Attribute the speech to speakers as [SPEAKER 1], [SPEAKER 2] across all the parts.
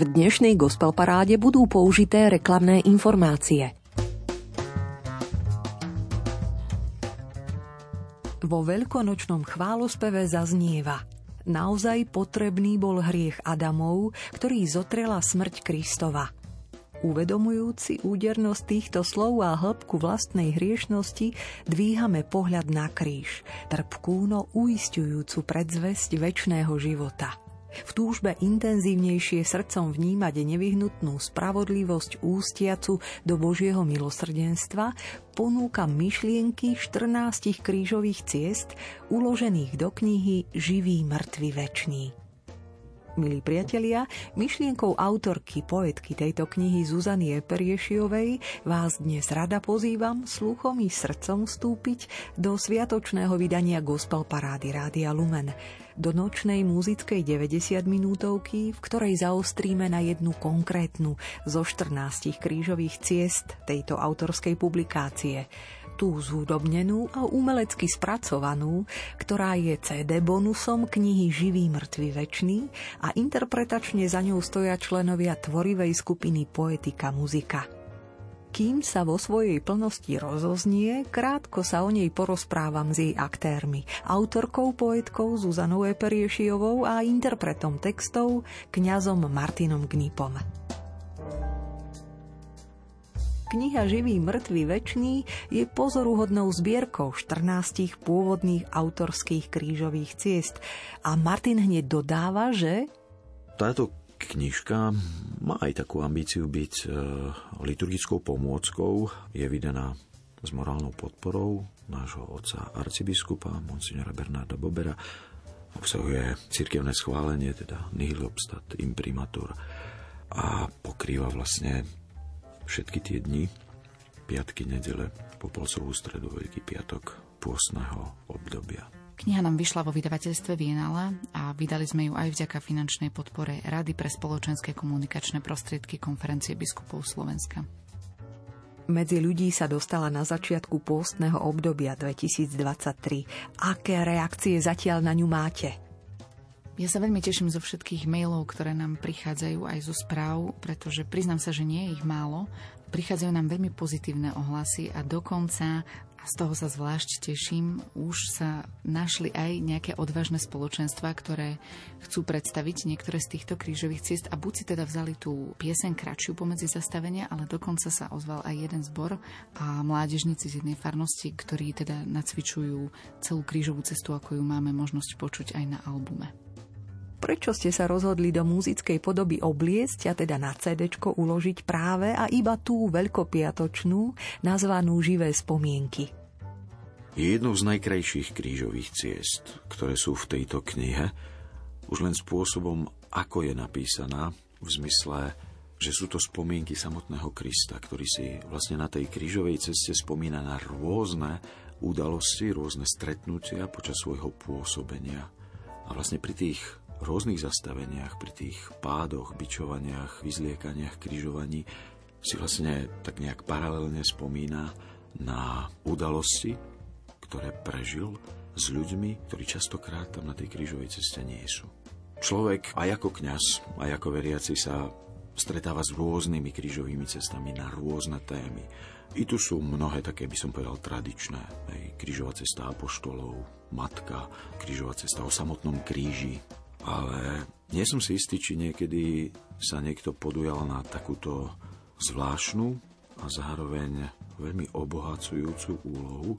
[SPEAKER 1] V dnešnej gospel paráde budú použité reklamné informácie. Vo veľkonočnom chválospeve zaznieva Naozaj potrebný bol hriech Adamov, ktorý zotrela smrť Kristova – Uvedomujúci údernosť týchto slov a hĺbku vlastnej hriešnosti, dvíhame pohľad na kríž, trpkú, no uistujúcu predzvesť väčšného života. V túžbe intenzívnejšie srdcom vnímať nevyhnutnú spravodlivosť ústiacu do Božieho milosrdenstva ponúka myšlienky 14 krížových ciest uložených do knihy Živý mŕtvy večný. Milí priatelia, myšlienkou autorky, poetky tejto knihy Zuzany Eperiešiovej vás dnes rada pozývam sluchom i srdcom vstúpiť do sviatočného vydania Gospel Parády Rádia Lumen do nočnej muzickej 90 minútovky, v ktorej zaostríme na jednu konkrétnu zo 14 krížových ciest tejto autorskej publikácie – tú zúdobnenú a umelecky spracovanú, ktorá je CD bonusom knihy Živý mŕtvy večný a interpretačne za ňou stoja členovia tvorivej skupiny Poetika muzika. Kým sa vo svojej plnosti rozoznie, krátko sa o nej porozprávam s jej aktérmi, autorkou, poetkou Zuzanou Eperiešiovou a interpretom textov kňazom Martinom Gnipom. Kniha Živý mŕtvy večný je pozoruhodnou zbierkou 14 pôvodných autorských krížových ciest. A Martin hneď dodáva, že...
[SPEAKER 2] Táto knižka má aj takú ambíciu byť e, liturgickou pomôckou. Je vydaná s morálnou podporou nášho otca arcibiskupa, monsignora Bernarda Bobera. Obsahuje cirkevné schválenie, teda nihil obstat imprimatur a pokrýva vlastne všetky tie dni, piatky, nedele, Popolcovú stredu, Veľký piatok pôstneho obdobia.
[SPEAKER 3] Kniha nám vyšla vo vydavateľstve Vienala a vydali sme ju aj vďaka finančnej podpore Rady pre spoločenské komunikačné prostriedky konferencie biskupov Slovenska.
[SPEAKER 1] Medzi ľudí sa dostala na začiatku pôstneho obdobia 2023. Aké reakcie zatiaľ na ňu máte?
[SPEAKER 3] Ja sa veľmi teším zo všetkých mailov, ktoré nám prichádzajú aj zo správ, pretože priznám sa, že nie je ich málo. Prichádzajú nám veľmi pozitívne ohlasy a dokonca z toho sa zvlášť teším, už sa našli aj nejaké odvážne spoločenstva, ktoré chcú predstaviť niektoré z týchto krížových ciest a buď si teda vzali tú pieseň kratšiu pomedzi zastavenia, ale dokonca sa ozval aj jeden zbor a mládežníci z jednej farnosti, ktorí teda nacvičujú celú krížovú cestu, ako ju máme možnosť počuť aj na albume.
[SPEAKER 1] Prečo ste sa rozhodli do muzickej podoby obliecť a teda na CD uložiť práve a iba tú veľkopiatočnú, nazvanú Živé spomienky?
[SPEAKER 2] Je jednou z najkrajších krížových ciest, ktoré sú v tejto knihe, už len spôsobom, ako je napísaná, v zmysle, že sú to spomienky samotného Krista, ktorý si vlastne na tej krížovej ceste spomína na rôzne udalosti, rôzne stretnutia počas svojho pôsobenia. A vlastne pri tých rôznych zastaveniach, pri tých pádoch, bičovaniach, vyzliekaniach, križovaní si vlastne tak nejak paralelne spomína na udalosti, ktoré prežil s ľuďmi, ktorí častokrát tam na tej krížovej ceste nie sú. Človek aj ako kňaz, aj ako veriaci sa stretáva s rôznymi krížovými cestami na rôzne témy. I tu sú mnohé také, by som povedal, tradičné. Hej, krížová cesta apoštolov, matka, krížová cesta o samotnom kríži, ale nie som si istý, či niekedy sa niekto podujal na takúto zvláštnu a zároveň veľmi obohacujúcu úlohu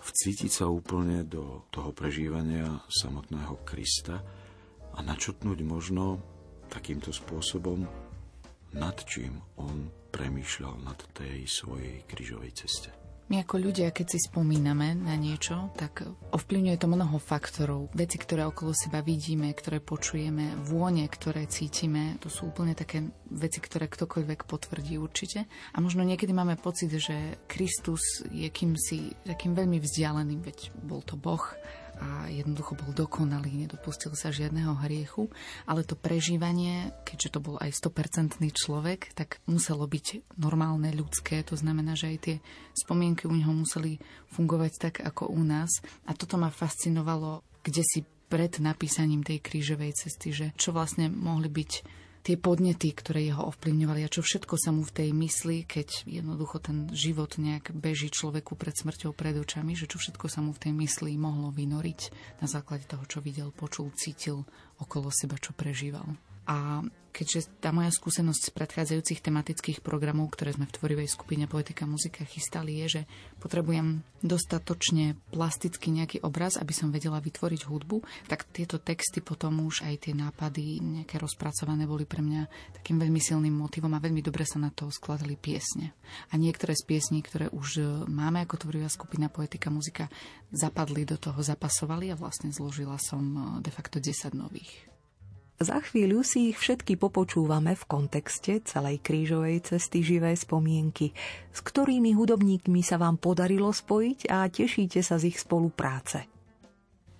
[SPEAKER 2] vcítiť sa úplne do toho prežívania samotného Krista a načotnúť možno takýmto spôsobom, nad čím on premýšľal nad tej svojej krížovej ceste.
[SPEAKER 3] My ako ľudia, keď si spomíname na niečo, tak ovplyvňuje to mnoho faktorov. Veci, ktoré okolo seba vidíme, ktoré počujeme, vône, ktoré cítime, to sú úplne také veci, ktoré ktokoľvek potvrdí určite. A možno niekedy máme pocit, že Kristus je kýmsi takým veľmi vzdialeným, veď bol to Boh, a jednoducho bol dokonalý, nedopustil sa žiadneho hriechu, ale to prežívanie, keďže to bol aj 100% človek, tak muselo byť normálne, ľudské, to znamená, že aj tie spomienky u neho museli fungovať tak ako u nás. A toto ma fascinovalo, kde si pred napísaním tej krížovej cesty, že čo vlastne mohli byť tie podnety, ktoré jeho ovplyvňovali a čo všetko sa mu v tej mysli, keď jednoducho ten život nejak beží človeku pred smrťou pred očami, že čo všetko sa mu v tej mysli mohlo vynoriť na základe toho, čo videl, počul, cítil okolo seba, čo prežíval. A keďže tá moja skúsenosť z predchádzajúcich tematických programov, ktoré sme v tvorivej skupine Poetika muzika chystali, je, že potrebujem dostatočne plasticky nejaký obraz, aby som vedela vytvoriť hudbu, tak tieto texty potom už aj tie nápady nejaké rozpracované boli pre mňa takým veľmi silným motivom a veľmi dobre sa na to skladali piesne. A niektoré z piesní, ktoré už máme ako tvorivá skupina Poetika muzika, zapadli do toho, zapasovali a vlastne zložila som de facto 10 nových.
[SPEAKER 1] Za chvíľu si ich všetky popočúvame v kontexte celej krížovej cesty živé spomienky, s ktorými hudobníkmi sa vám podarilo spojiť a tešíte sa z ich spolupráce.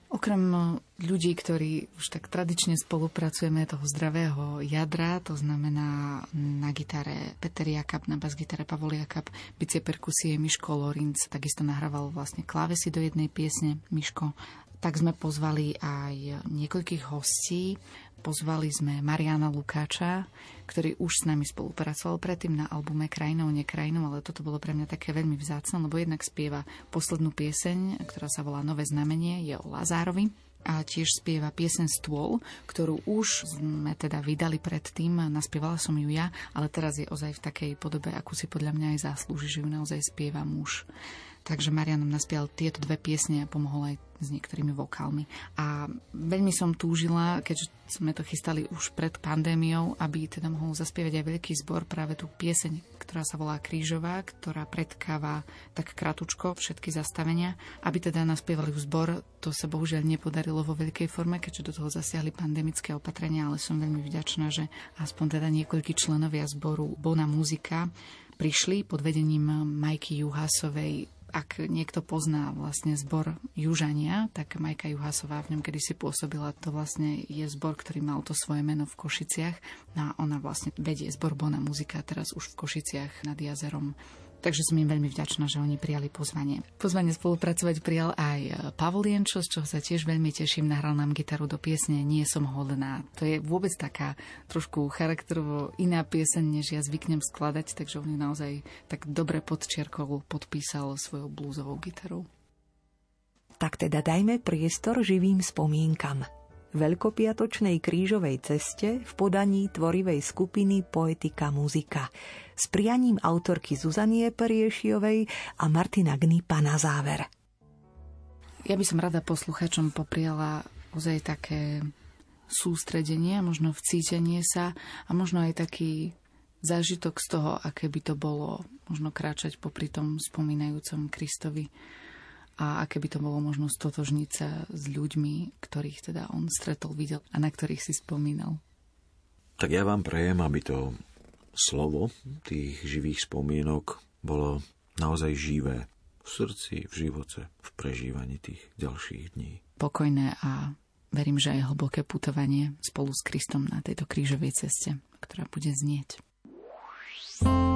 [SPEAKER 3] Okrem ľudí, ktorí už tak tradične spolupracujeme toho zdravého jadra, to znamená na gitare Peter Jakab, na bas-gitare Pavol Jakab, bicie perkusie Miško Lorinc, takisto nahrával vlastne klávesy do jednej piesne Miško. Tak sme pozvali aj niekoľkých hostí, Pozvali sme Mariana Lukáča, ktorý už s nami spolupracoval predtým na albume Krajinou, nekrajinou, ale toto bolo pre mňa také veľmi vzácne, lebo jednak spieva poslednú pieseň, ktorá sa volá Nové znamenie, je o Lazárovi a tiež spieva piesen Stôl, ktorú už sme teda vydali predtým, naspievala som ju ja, ale teraz je ozaj v takej podobe, akú si podľa mňa aj zaslúži, že ju naozaj spieva muž. Takže Marian nám naspial tieto dve piesne a pomohol aj s niektorými vokálmi. A veľmi som túžila, keďže sme to chystali už pred pandémiou, aby teda mohol zaspievať aj veľký zbor práve tú pieseň, ktorá sa volá Krížová, ktorá predkáva tak kratučko všetky zastavenia, aby teda naspievali v zbor. To sa bohužiaľ nepodarilo vo veľkej forme, keďže do toho zasiahli pandemické opatrenia, ale som veľmi vďačná, že aspoň teda niekoľkí členovia zboru Bona Muzika prišli pod vedením Majky Juhasovej ak niekto pozná vlastne zbor Južania, tak Majka Juhasová v ňom kedysi pôsobila. To vlastne je zbor, ktorý mal to svoje meno v Košiciach. No a ona vlastne vedie zbor Bona Muzika teraz už v Košiciach nad jazerom Takže som im veľmi vďačná, že oni prijali pozvanie. Pozvanie spolupracovať prijal aj e, Pavol Jenčo, z čoho sa tiež veľmi teším. Nahral nám gitaru do piesne Nie som hodná. To je vôbec taká trošku charakterovo iná pieseň, než ja zvyknem skladať, takže on ju naozaj tak dobre podčiarkol, podpísal svojou blúzovou gitarou.
[SPEAKER 1] Tak teda dajme priestor živým spomienkam veľkopiatočnej krížovej ceste v podaní tvorivej skupiny Poetika muzika s prianím autorky Zuzanie Periešiovej a Martina Gnipa na záver.
[SPEAKER 3] Ja by som rada posluchačom popriala ozaj také sústredenie, možno vcítenie sa a možno aj taký zážitok z toho, aké by to bolo možno kráčať popri tom spomínajúcom Kristovi a aké by to bolo možno stotožniť sa s ľuďmi, ktorých teda on stretol, videl a na ktorých si spomínal.
[SPEAKER 2] Tak ja vám prejem, aby to slovo tých živých spomienok bolo naozaj živé v srdci, v živote, v prežívaní tých ďalších dní.
[SPEAKER 3] Pokojné a verím, že aj hlboké putovanie spolu s Kristom na tejto krížovej ceste, ktorá bude znieť. thank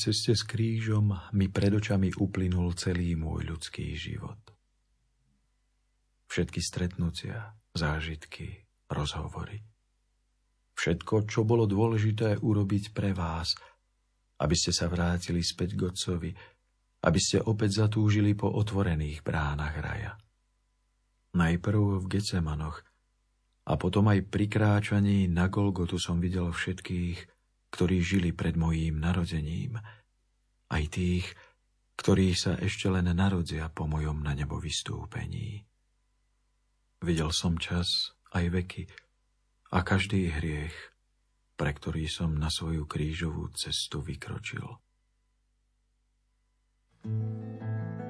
[SPEAKER 2] ceste s krížom mi pred očami uplynul celý môj ľudský život. Všetky stretnutia, zážitky, rozhovory. Všetko, čo bolo dôležité urobiť pre vás, aby ste sa vrátili späť k Otcovi, aby ste opäť zatúžili po otvorených bránach raja. Najprv v Gecemanoch a potom aj pri kráčaní na Golgotu som videl všetkých, ktorí žili pred mojím narodením, aj tých, ktorí sa ešte len narodia po mojom na nebo vystúpení. Videl som čas aj veky a každý hriech, pre ktorý som na svoju krížovú cestu vykročil. thank you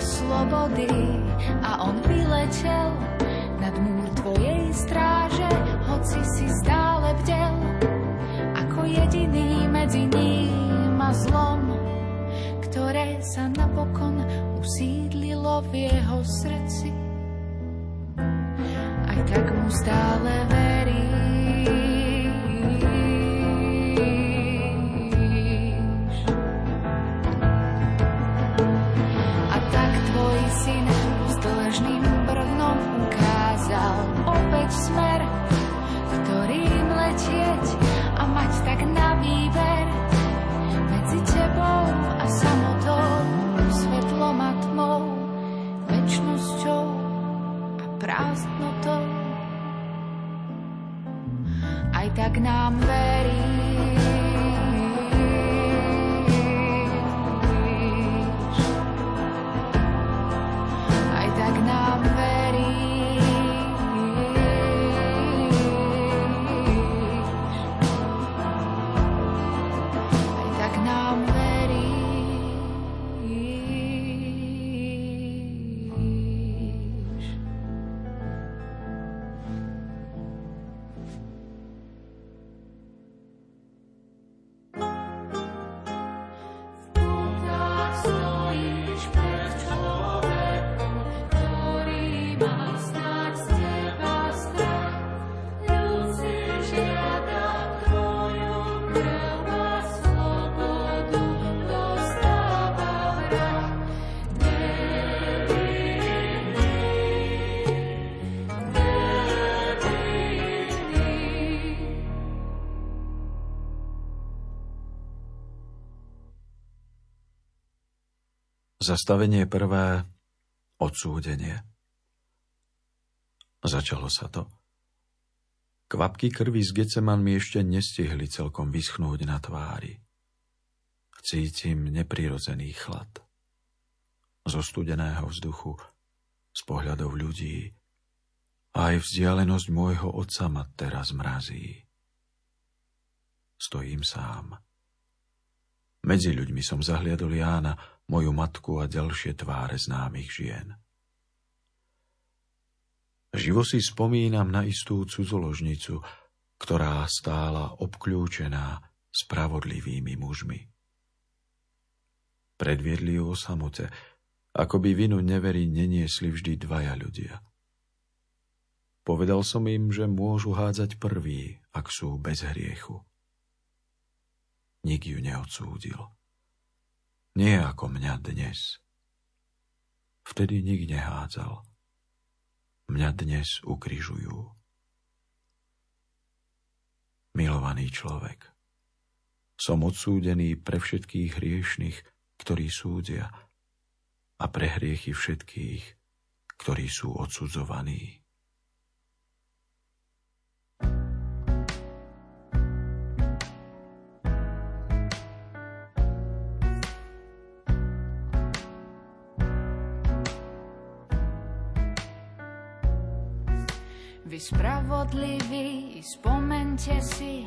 [SPEAKER 3] slobody a on vyletel nad múr tvojej stráže, hoci si stále bdel, ako jediný medzi ním a zlom, ktoré sa napokon usídlilo v jeho srdci. Aj tak mu stále verí. mať smer, ktorým letieť a mať tak na výber medzi tebou a samotou, svetlom a tmou, väčnosťou a prázdnotou. Aj tak nám veríš,
[SPEAKER 2] Zastavenie prvé, odsúdenie. Začalo sa to. Kvapky krvi z Geceman mi ešte nestihli celkom vyschnúť na tvári. Cítim neprirodzený chlad. Zo studeného vzduchu, z pohľadov ľudí, aj vzdialenosť môjho otca ma teraz mrazí. Stojím sám. Medzi ľuďmi som zahliadol Jána, moju matku a ďalšie tváre známych žien. Živo si spomínam na istú cudzoložnicu, ktorá stála obklúčená spravodlivými mužmi. Predviedli ju o samote, ako by vinu neverí neniesli vždy dvaja ľudia. Povedal som im, že môžu hádzať prvý, ak sú bez hriechu. Nik ju neodsúdil. Nie ako mňa dnes. Vtedy nik nehádzal. Mňa dnes ukrižujú. Milovaný človek, som odsúdený pre všetkých hriešných, ktorí súdia a pre hriechy všetkých, ktorí sú odsudzovaní.
[SPEAKER 3] Vy spravodliví, spomente si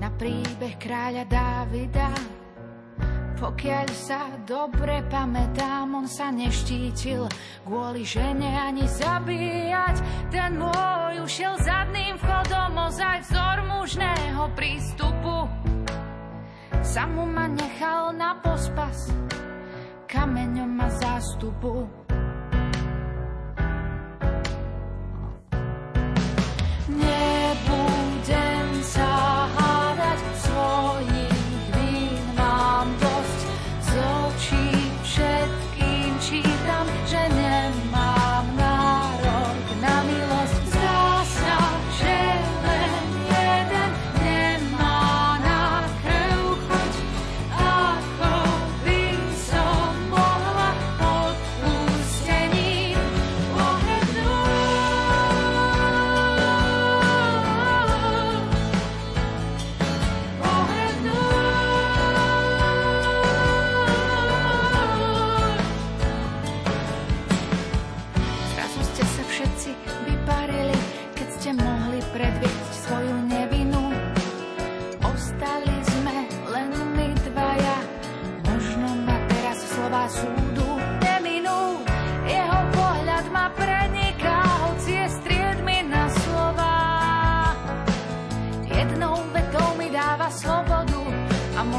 [SPEAKER 3] na príbeh kráľa Dávida. Pokiaľ sa dobre pamätám, on sa neštítil kvôli žene ani zabíjať. Ten môj ušiel zadným vchodom, ozaj vzor mužného prístupu. Samu ma nechal na pospas, kameňom ma zástupu.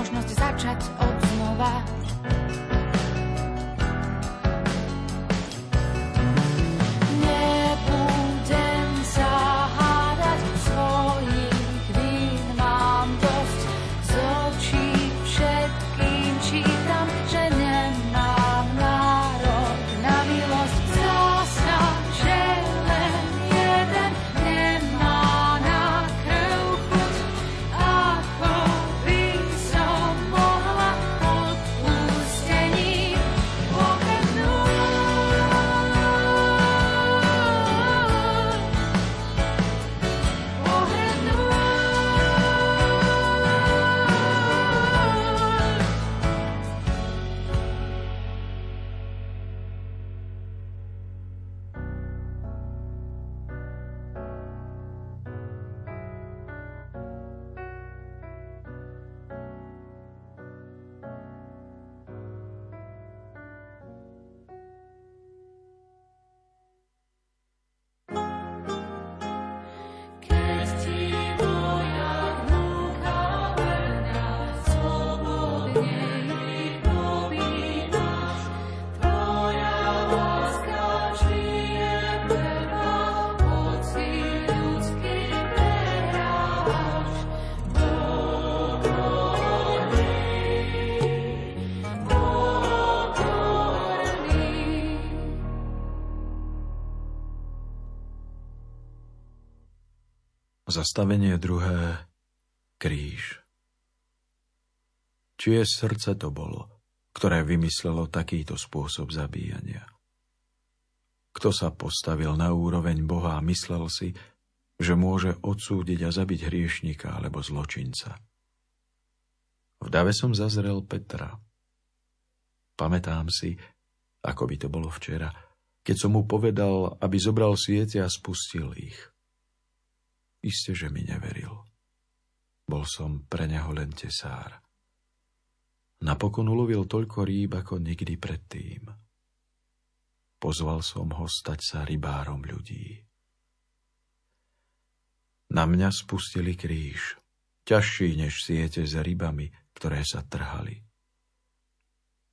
[SPEAKER 2] možnosť začať Zastavenie druhé. Kríž. Čie srdce to bolo, ktoré vymyslelo takýto spôsob zabíjania? Kto sa postavil na úroveň Boha a myslel si, že môže odsúdiť a zabiť hriešnika alebo zločinca? V dave som zazrel Petra. Pamätám si, ako by to bolo včera, keď som mu povedal, aby zobral siete a spustil ich. Isté, že mi neveril. Bol som pre neho len tesár. Napokon ulovil toľko rýb ako nikdy predtým. Pozval som ho stať sa rybárom ľudí. Na mňa spustili kríž, ťažší než siete s rybami, ktoré sa trhali.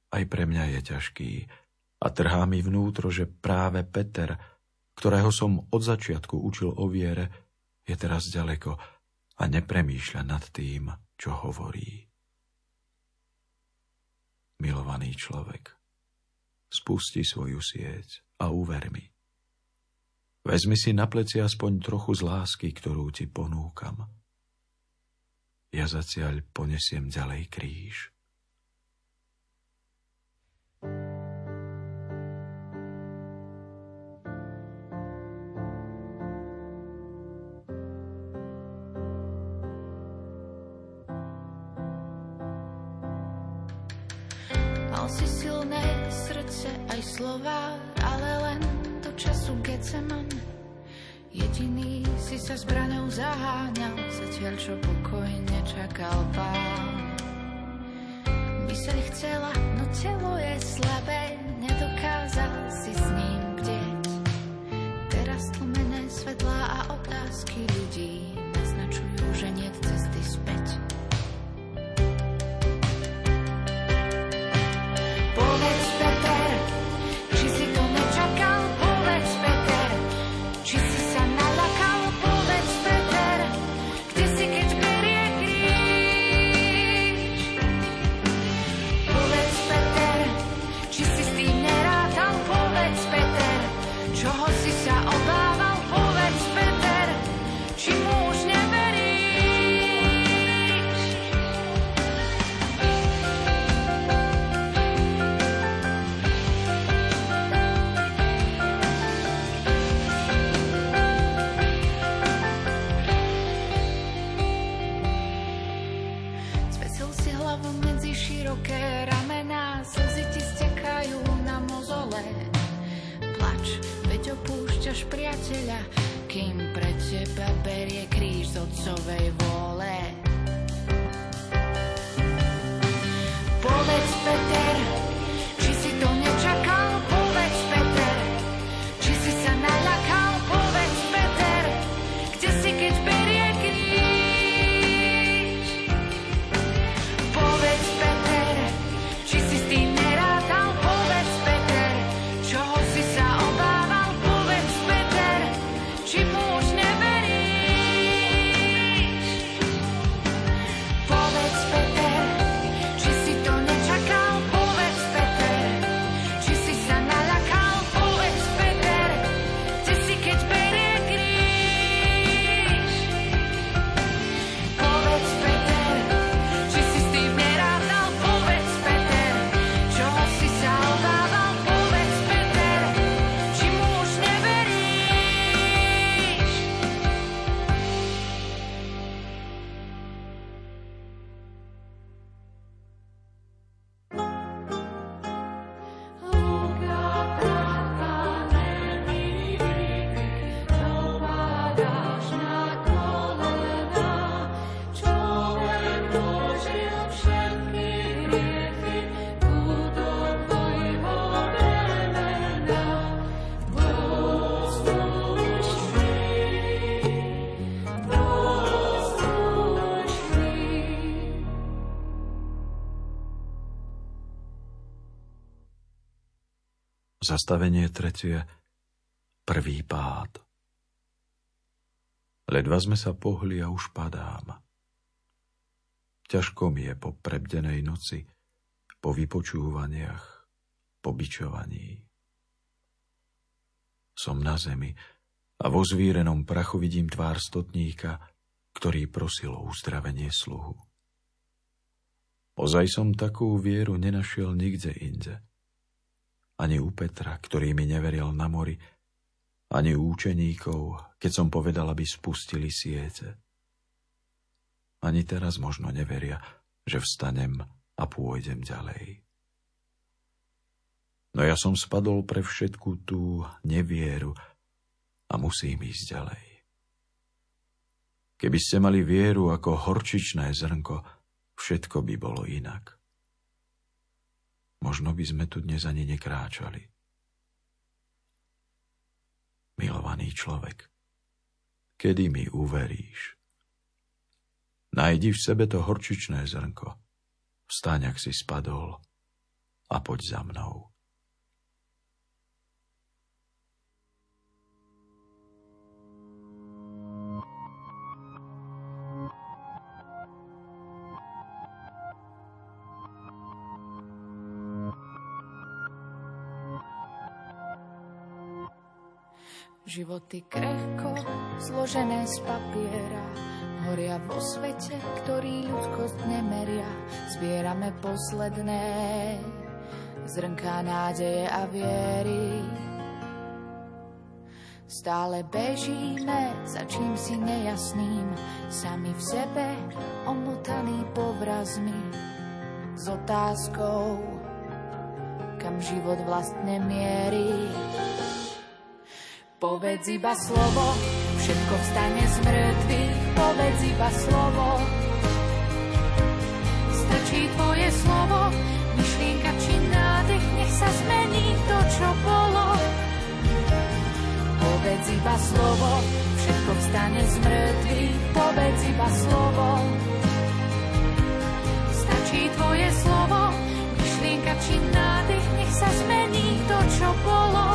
[SPEAKER 2] Aj pre mňa je ťažký a trhá mi vnútro, že práve Peter, ktorého som od začiatku učil o viere, je teraz ďaleko a nepremýšľa nad tým, čo hovorí. Milovaný človek, spusti svoju sieť a uver mi. Vezmi si na pleci aspoň trochu z lásky, ktorú ti ponúkam. Ja zaciaľ ponesiem ďalej kríž.
[SPEAKER 3] Mal si silné srdce aj slova, ale len do času Geceman. Jediný si sa zbranou zaháňal, zatiaľ čo pokojne čakal pán. Myseľ chcela, no telo je slabé, nedokázal si s ním kdeť. Teraz tlmené svetlá a otázky ľudí
[SPEAKER 2] Zastavenie tretie. Prvý pád. Ledva sme sa pohli a už padám. Ťažko mi je po prebdenej noci, po vypočúvaniach, po bičovaní. Som na zemi a vo zvírenom prachu vidím tvár stotníka, ktorý prosil o uzdravenie sluhu. Ozaj som takú vieru nenašiel nikde inde ani u Petra, ktorý mi neveril na mori, ani u učeníkov, keď som povedal, aby spustili siete. Ani teraz možno neveria, že vstanem a pôjdem ďalej. No ja som spadol pre všetku tú nevieru a musím ísť ďalej. Keby ste mali vieru ako horčičné zrnko, všetko by bolo inak. Možno by sme tu dnes ani nekráčali. Milovaný človek, kedy mi uveríš? Najdi v sebe to horčičné zrnko, vstaň, ak si spadol a poď za mnou.
[SPEAKER 3] Životy krehko, zložené z papiera, horia vo svete, ktorý ľudskosť nemeria. Zbierame posledné zrnká nádeje a viery. Stále bežíme za čím si nejasným, sami v sebe omotaní povrazmi s otázkou, kam život vlastne mierí. Povedz iba slovo, všetko vstane z mŕtvych, povedz iba slovo. Stačí tvoje slovo, myšlienka či nádech, nech sa zmení to, čo bolo. Povedz iba slovo, všetko vstane z mŕtvych, povedz iba slovo. Stačí tvoje slovo, myšlienka či nádech, nech sa zmení to, čo bolo.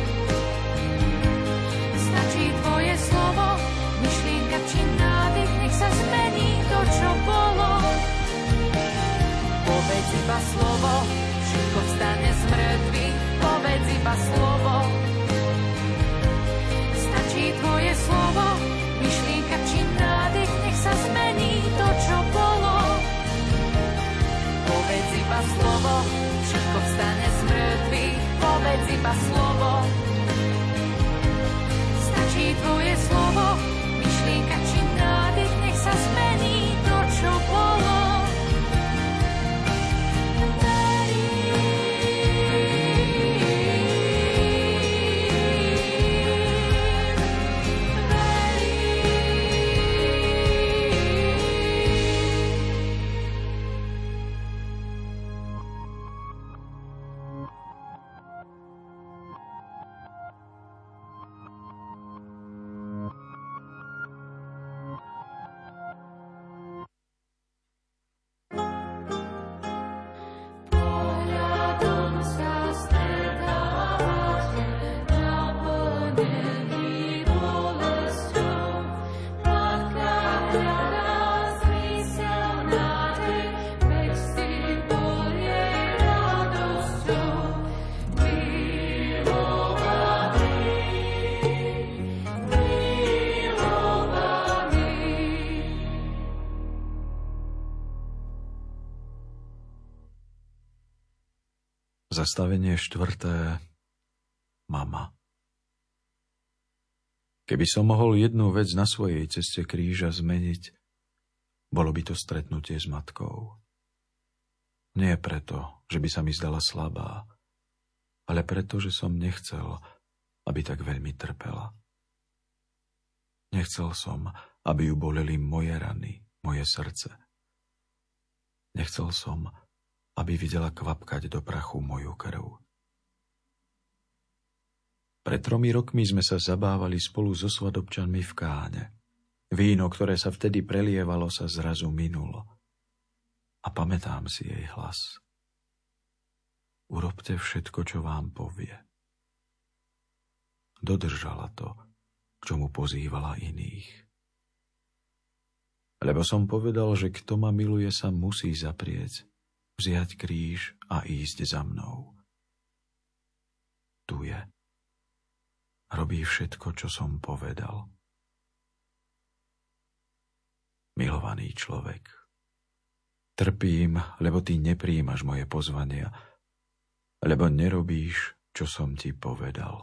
[SPEAKER 3] Povedz iba slovo, všetko vstane z mŕtvych, povedz iba slovo. Stačí tvoje slovo, myšlienka či nádych, nech sa zmení to, čo bolo. Povedz iba slovo, všetko vstane z mŕtvych, povedz iba slovo. Stačí tvoje slovo,
[SPEAKER 2] Zastavenie štvrté. Mama. Keby som mohol jednu vec na svojej ceste kríža zmeniť, bolo by to stretnutie s matkou. Nie preto, že by sa mi zdala slabá, ale preto, že som nechcel, aby tak veľmi trpela. Nechcel som, aby ju boleli moje rany, moje srdce. Nechcel som, aby videla kvapkať do prachu moju krv. Pred tromi rokmi sme sa zabávali spolu so svadobčanmi v káne. Víno, ktoré sa vtedy prelievalo, sa zrazu minulo. A pamätám si jej hlas. Urobte všetko, čo vám povie. Dodržala to, k čomu pozývala iných. Lebo som povedal, že kto ma miluje, sa musí zaprieť vziať kríž a ísť za mnou. Tu je. Robí všetko, čo som povedal. Milovaný človek, trpím, lebo ty nepríjmaš moje pozvania, lebo nerobíš, čo som ti povedal.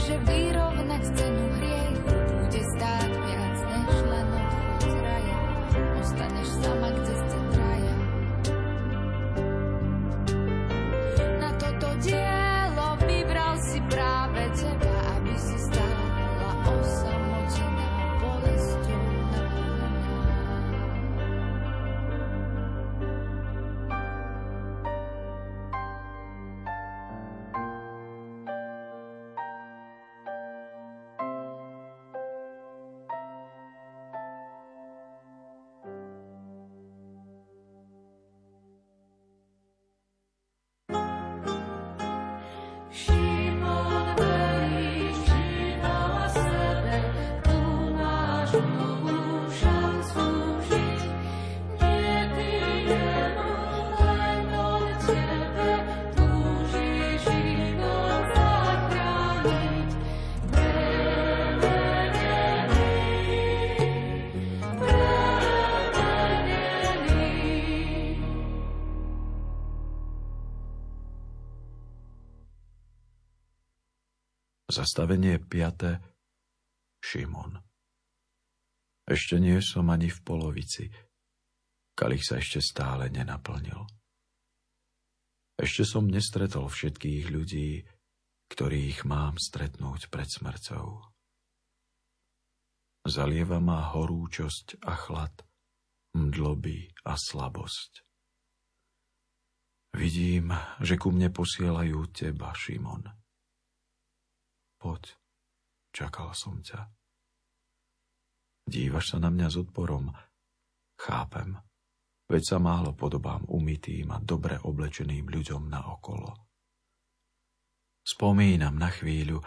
[SPEAKER 3] Že vyrovnať
[SPEAKER 2] Zastavenie 5. Šimon. Ešte nie som ani v polovici. Kalich sa ešte stále nenaplnil. Ešte som nestretol všetkých ľudí, ktorých mám stretnúť pred smrťou. Zalieva ma horúčosť a chlad, mdloby a slabosť. Vidím, že ku mne posielajú teba, Šimon. Poď, čakal som ťa. Dívaš sa na mňa s odporom. Chápem, veď sa málo podobám umytým a dobre oblečeným ľuďom na okolo. Spomínam na chvíľu,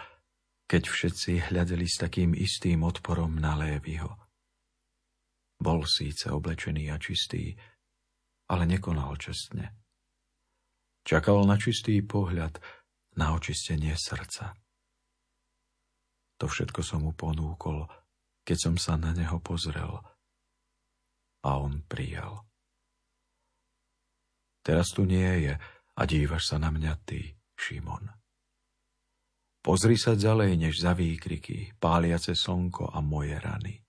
[SPEAKER 2] keď všetci hľadeli s takým istým odporom na Lévyho. Bol síce oblečený a čistý, ale nekonal čestne. Čakal na čistý pohľad, na očistenie srdca. To všetko som mu ponúkol, keď som sa na neho pozrel. A on prijal. Teraz tu nie je a dívaš sa na mňa ty, Šimon. Pozri sa ďalej než za výkriky, páliace slnko a moje rany.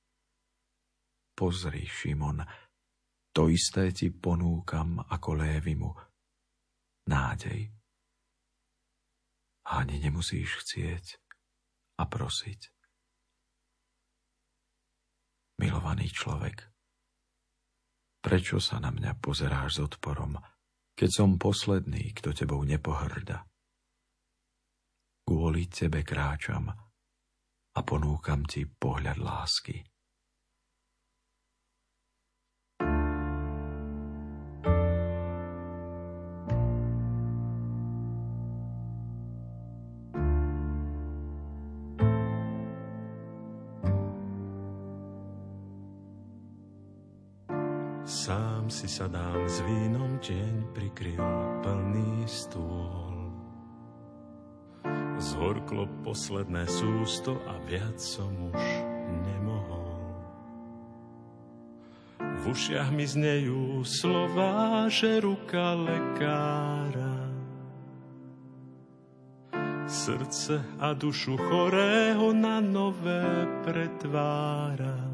[SPEAKER 2] Pozri, Šimon, to isté ti ponúkam ako Lévimu. Nádej. Ani nemusíš chcieť a prosiť. Milovaný človek, prečo sa na mňa pozeráš s odporom, keď som posledný, kto tebou nepohrda? Kvôli tebe kráčam a ponúkam ti pohľad lásky.
[SPEAKER 4] Sám si sadám s vínom, deň prikryl plný stôl. Zhorklo posledné sústo a viac som už nemohol. V ušiach mi znejú slova, že ruka lekára srdce a dušu chorého na nové pretvára.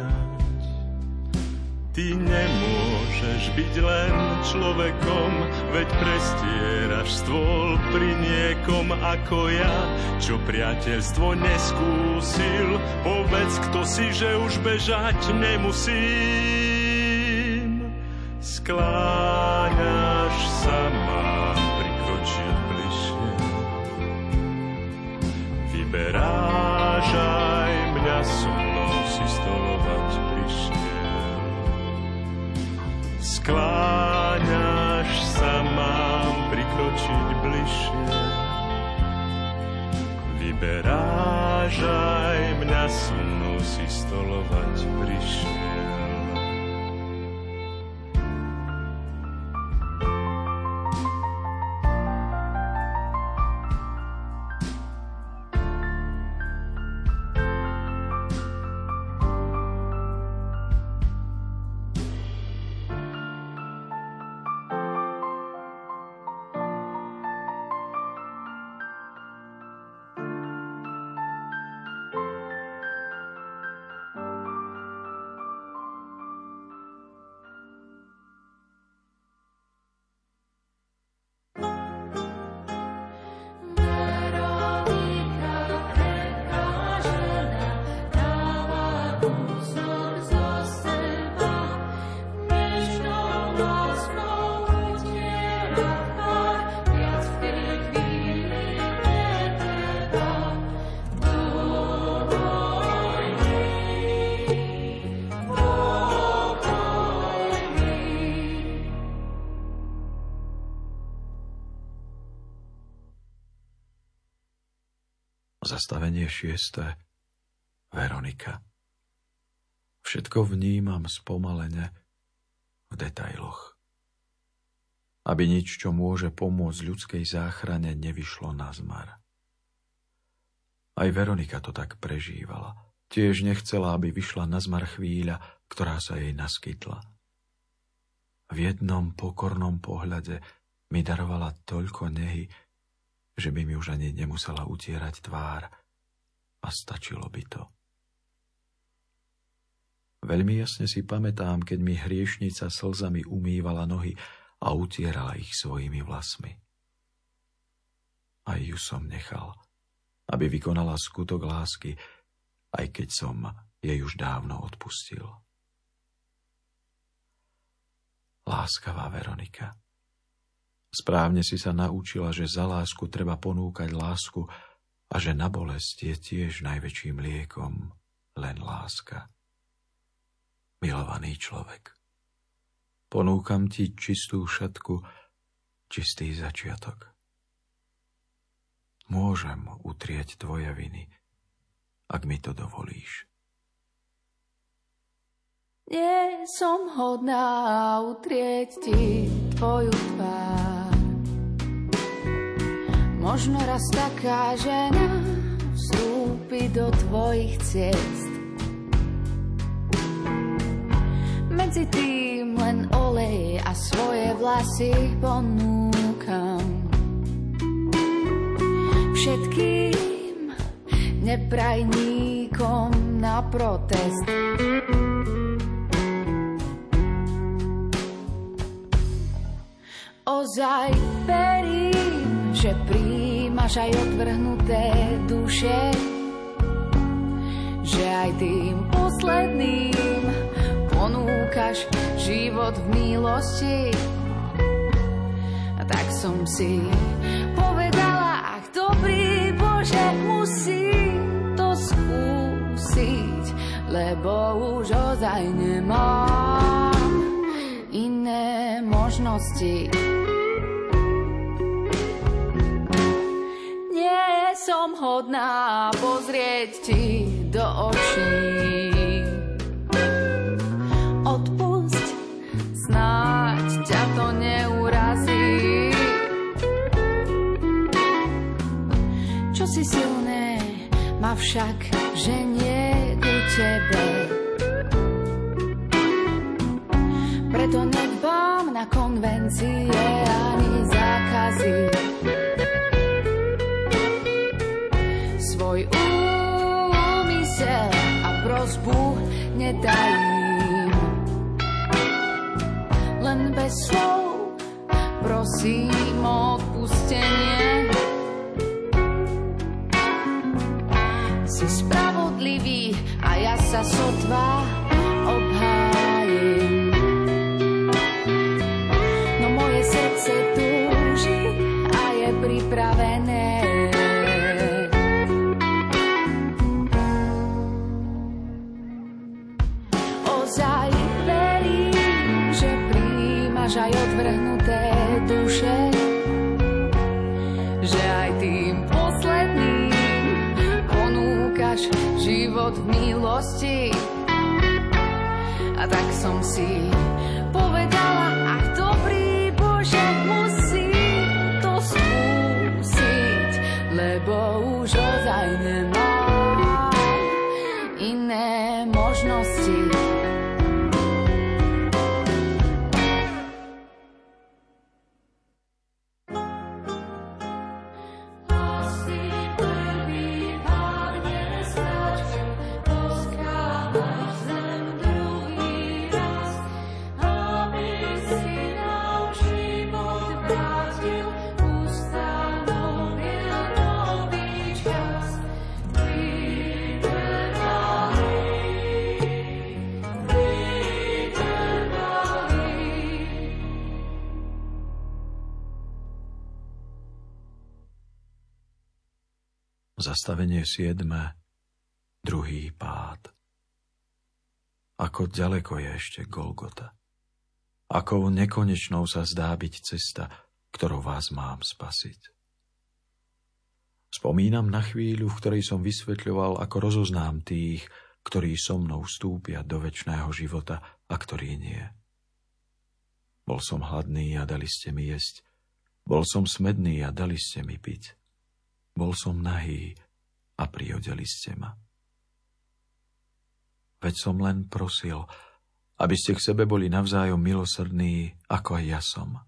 [SPEAKER 4] Ty nemôžeš byť len človekom, veď prestieraš stôl pri niekom ako ja, čo priateľstvo neskúsil. Povedz, kto si, že už bežať nemusí skláňaš sa, mám prikročiť bližšie. Vyberáš Vyberáš aj mňa, so si stolovať prišiel.
[SPEAKER 2] Zastavenie šiesté. Veronika. Všetko vnímam spomalene v detailoch. Aby nič, čo môže pomôcť ľudskej záchrane, nevyšlo na zmar. Aj Veronika to tak prežívala. Tiež nechcela, aby vyšla na zmar chvíľa, ktorá sa jej naskytla. V jednom pokornom pohľade mi darovala toľko nehy, že by mi už ani nemusela utierať tvár a stačilo by to. Veľmi jasne si pamätám, keď mi hriešnica slzami umývala nohy a utierala ich svojimi vlasmi. Aj ju som nechal, aby vykonala skutok lásky, aj keď som jej už dávno odpustil. Láskavá Veronika. Správne si sa naučila, že za lásku treba ponúkať lásku a že na bolesť je tiež najväčším liekom len láska. Milovaný človek, ponúkam ti čistú šatku, čistý začiatok. Môžem utrieť tvoje viny, ak mi to dovolíš.
[SPEAKER 3] Nie som hodná utrieť ti tvoju tvár. Možno raz taká žena vstúpi do tvojich ciest. Medzi tým len olej a svoje vlasy ponúkam. Všetkým neprajníkom na protest. Ozaj verím, že príjmaš aj odvrhnuté duše, že aj tým posledným ponúkaš život v milosti. A tak som si povedala, ach dobrý Bože, musím to skúsiť, lebo už ozaj nemám iné možnosti. Som hodná pozrieť ti do očí. Odpusť snáď neurazí. Čo si silné, ma však ženie ku tebe. Preto nedbám na konvencie ani zákazy. Svoj úmysel a prozbu netajím. Len bez slov prosím o odpustenie. Si spravodlivý a ja sa sotva duše, že aj tým posledným ponúkaš život v milosti. A tak som si povedala,
[SPEAKER 2] Zastavenie 7. Druhý pád. Ako ďaleko je ešte Golgota. Akou nekonečnou sa zdá byť cesta, ktorou vás mám spasiť. Spomínam na chvíľu, v ktorej som vysvetľoval, ako rozoznám tých, ktorí so mnou vstúpia do väčšného života a ktorí nie. Bol som hladný a dali ste mi jesť. Bol som smedný a dali ste mi piť. Bol som nahý a prihodili ste ma. Veď som len prosil, aby ste k sebe boli navzájom milosrdní, ako aj ja som.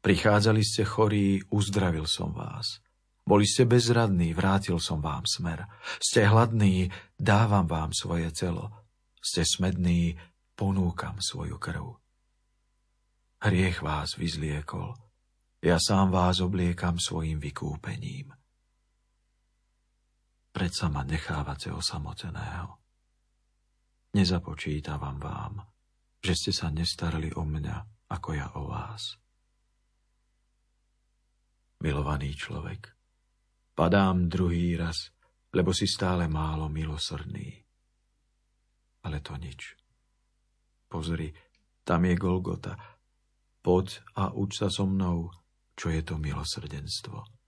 [SPEAKER 2] Prichádzali ste chorí, uzdravil som vás. Boli ste bezradní, vrátil som vám smer. Ste hladní, dávam vám svoje telo. Ste smední, ponúkam svoju krv. Hriech vás vyzliekol. Ja sám vás obliekam svojim vykúpením predsa ma nechávate osamoteného. Nezapočítavam vám, že ste sa nestarali o mňa, ako ja o vás. Milovaný človek, padám druhý raz, lebo si stále málo milosrdný. Ale to nič. Pozri, tam je Golgota. Poď a uč sa so mnou, čo je to milosrdenstvo.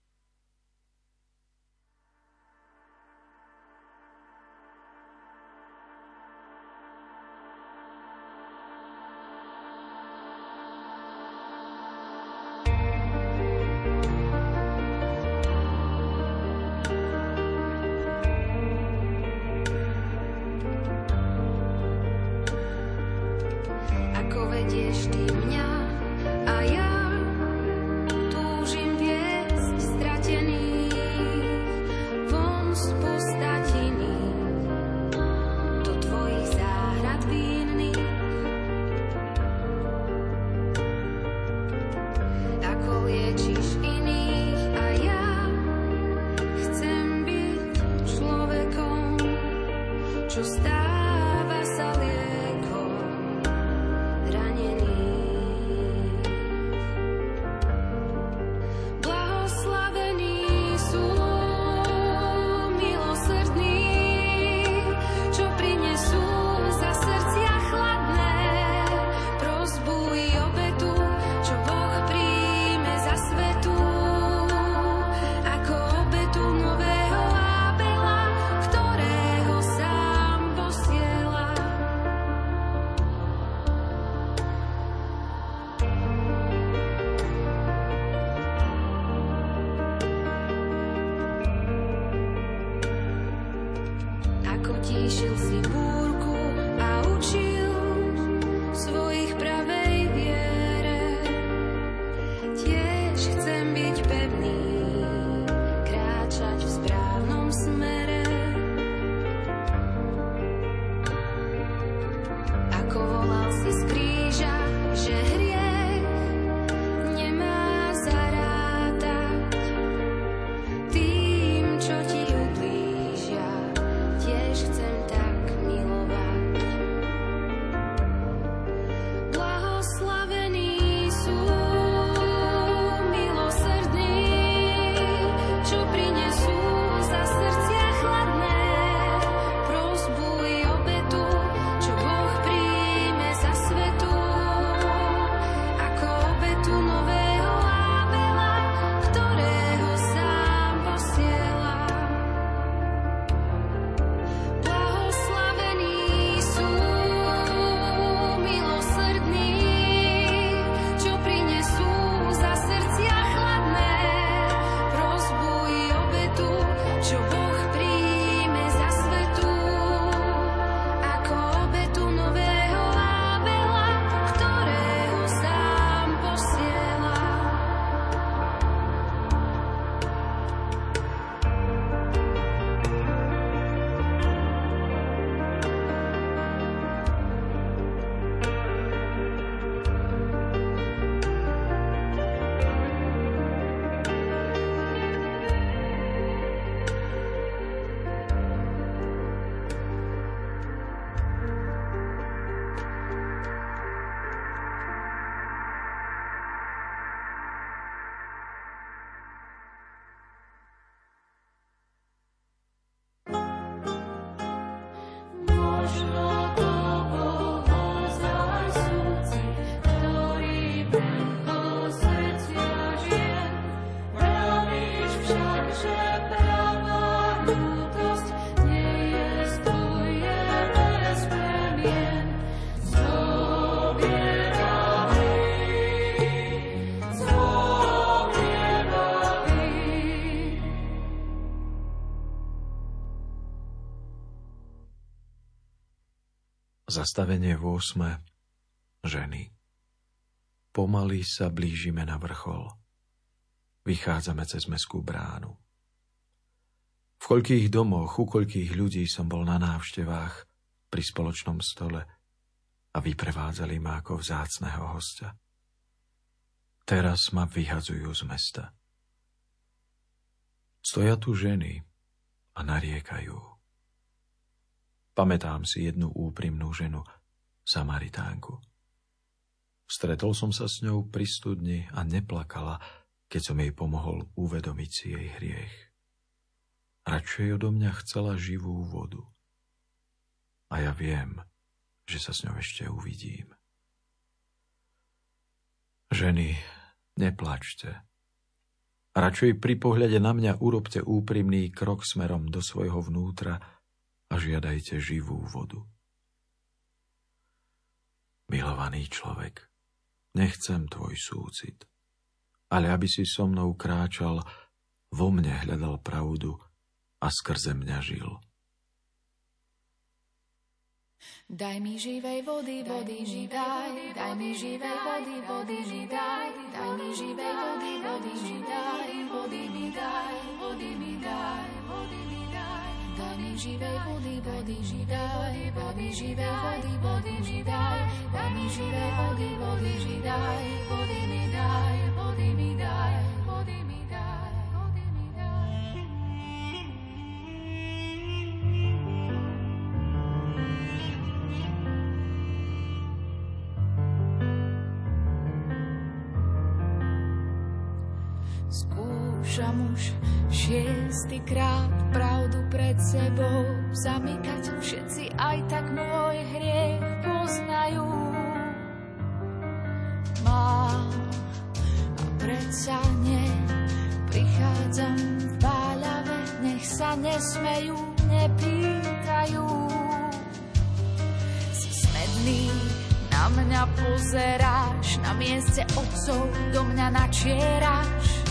[SPEAKER 3] just
[SPEAKER 2] Zastavenie v 8. Ženy. Pomaly sa blížime na vrchol. Vychádzame cez meskú bránu. V koľkých domoch, u koľkých ľudí som bol na návštevách pri spoločnom stole a vyprevádzali ma ako vzácného hostia. Teraz ma vyhadzujú z mesta. Stoja tu ženy a nariekajú. Pamätám si jednu úprimnú ženu, Samaritánku. Stretol som sa s ňou pri studni a neplakala, keď som jej pomohol uvedomiť si jej hriech. Radšej odo mňa chcela živú vodu. A ja viem, že sa s ňou ešte uvidím. Ženy, neplačte. Radšej pri pohľade na mňa urobte úprimný krok smerom do svojho vnútra a žiadajte živú vodu. Milovaný človek, nechcem tvoj súcit, ale aby si so mnou kráčal, vo mne hľadal pravdu a skrze mňa žil.
[SPEAKER 3] Daj mi živej vody, vody mi daj, daj mi živej vody, vody mi daj, daj mi živej vody, vody mi daj, vody mi daj, vody mi daj. Mi živej vody, vody mi daj, vody živej vody, vody mi daj, daj mi živej vody, vody mi daj, vody mi daj, Skúšam už šiestýkrát pravdu pred sebou zamykať. Všetci aj tak môj hriech poznajú. Mám a predsa nie. Prichádzam v báľave, nech sa nesmejú, nepýtajú. Si smedný, na mňa pozeráš, na mieste otcov do mňa načieraš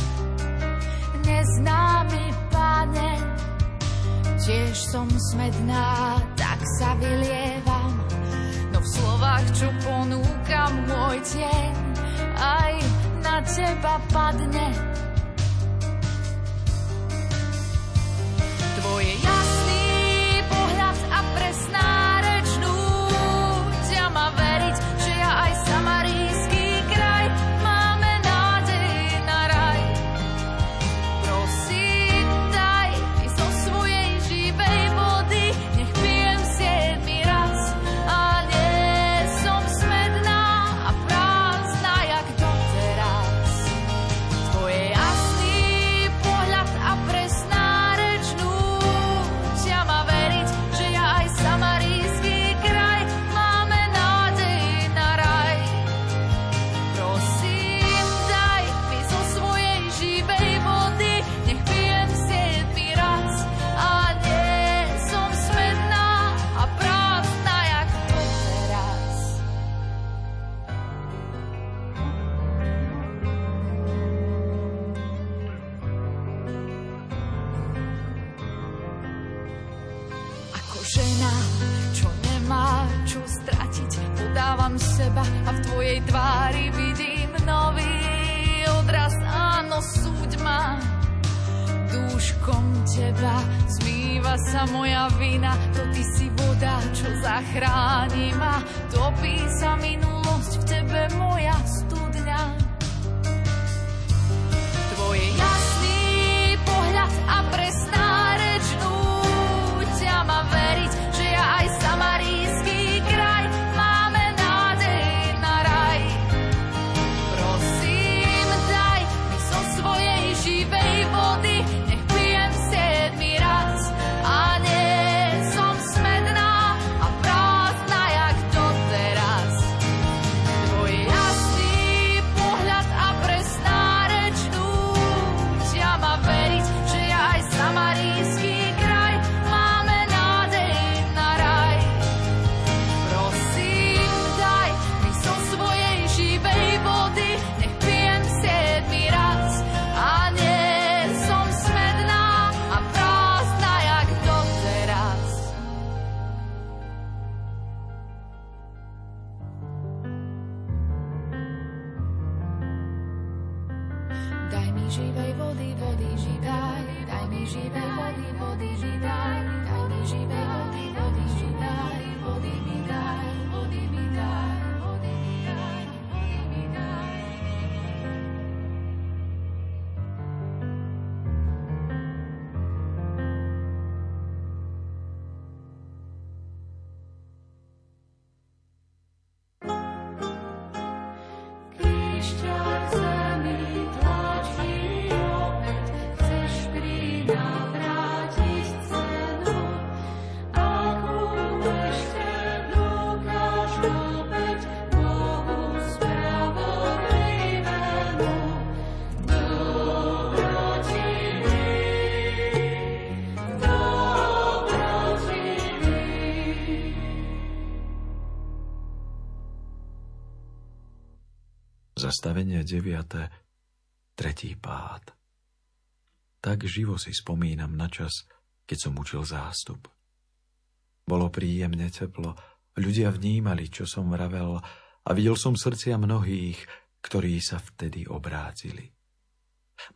[SPEAKER 3] neznámy pane, tiež som smedná, sa vylievam, no v slovách, čo ponúkam môj tieň, aj na teba padne. Tvoje jasný sa moja vina, to ty si voda, čo zachráni ma. Topí sa minulosť v tebe, moja studňa. Tvoje jasný pohľad a presná živé vody, vody, živé
[SPEAKER 2] Zastavenie 9. Tretí pád. Tak živo si spomínam na čas, keď som učil zástup. Bolo príjemne teplo, ľudia vnímali, čo som vravel a videl som srdcia mnohých, ktorí sa vtedy obrátili.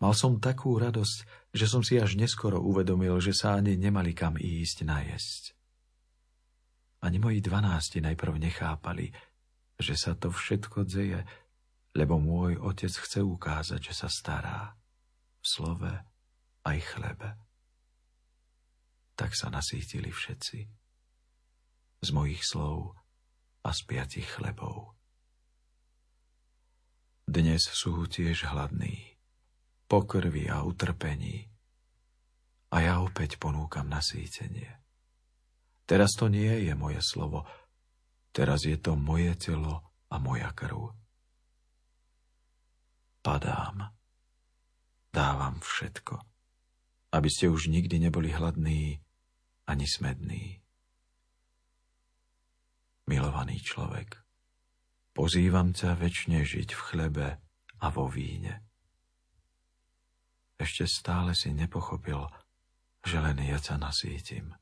[SPEAKER 2] Mal som takú radosť, že som si až neskoro uvedomil, že sa ani nemali kam ísť najesť. Ani moji dvanácti najprv nechápali, že sa to všetko dzeje, lebo môj otec chce ukázať, že sa stará v slove aj chlebe. Tak sa nasítili všetci z mojich slov a z piatich chlebov. Dnes sú tiež hladní, po krvi a utrpení, a ja opäť ponúkam nasýtenie. Teraz to nie je moje slovo, teraz je to moje telo a moja krv padám. Dávam všetko, aby ste už nikdy neboli hladní ani smední. Milovaný človek, pozývam ťa väčšine žiť v chlebe a vo víne. Ešte stále si nepochopil, že len ja ťa nasítim.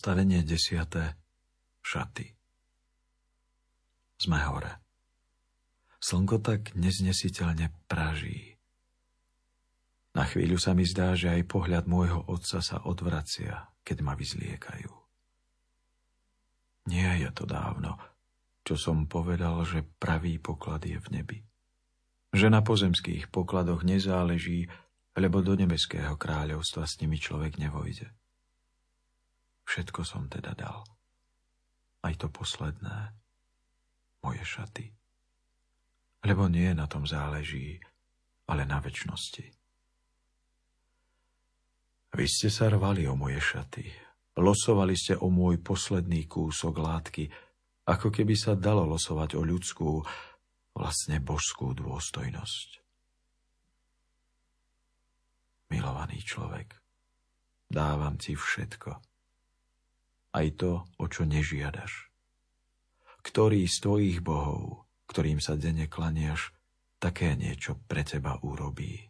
[SPEAKER 2] Zastavenie desiaté. Šaty. Sme hore. Slnko tak neznesiteľne praží. Na chvíľu sa mi zdá, že aj pohľad môjho otca sa odvracia, keď ma vyzliekajú. Nie je to dávno, čo som povedal, že pravý poklad je v nebi. Že na pozemských pokladoch nezáleží, lebo do nebeského kráľovstva s nimi človek nevojde. Všetko som teda dal. Aj to posledné. Moje šaty. Lebo nie na tom záleží, ale na väčšnosti. Vy ste sa rvali o moje šaty. Losovali ste o môj posledný kúsok látky, ako keby sa dalo losovať o ľudskú, vlastne božskú dôstojnosť. Milovaný človek, dávam ti všetko – aj to, o čo nežiadaš. Ktorý z tvojich bohov, ktorým sa denne klaniaš, také niečo pre teba urobí.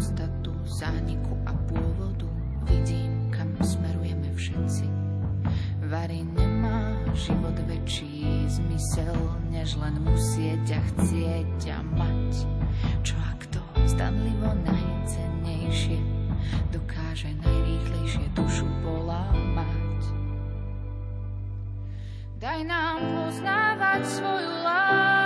[SPEAKER 3] podstatu zániku a pôvodu, vidím, kam smerujeme všetci. Vary nemá život väčší zmysel, než len musieť a chcieť a mať. Čo a kto stanlivo najcennejšie dokáže najrýchlejšie dušu polámať. Daj nám poznávať svoju lásku,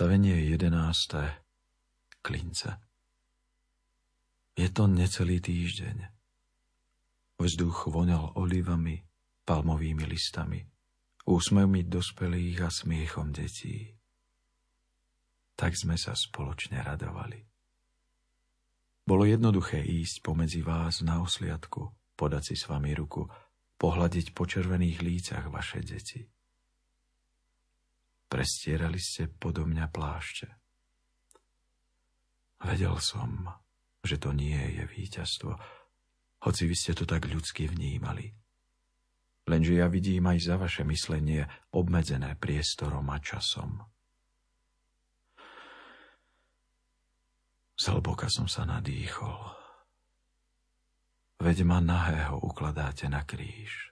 [SPEAKER 3] Zastavenie 11. Klince. Je to necelý týždeň. Vzduch voňal olivami, palmovými listami, úsmevmi dospelých a smiechom detí. Tak sme sa spoločne radovali. Bolo jednoduché ísť pomedzi vás na osliadku, podať si s vami ruku, pohľadiť po červených lícach vaše deti. Prestierali ste podo mňa plášte. Vedel som, že to nie je víťazstvo, hoci vy ste to tak ľudsky vnímali. Lenže ja vidím aj za vaše myslenie obmedzené priestorom a časom. Zhlboka som sa nadýchol. Veď ma nahého ukladáte na kríž.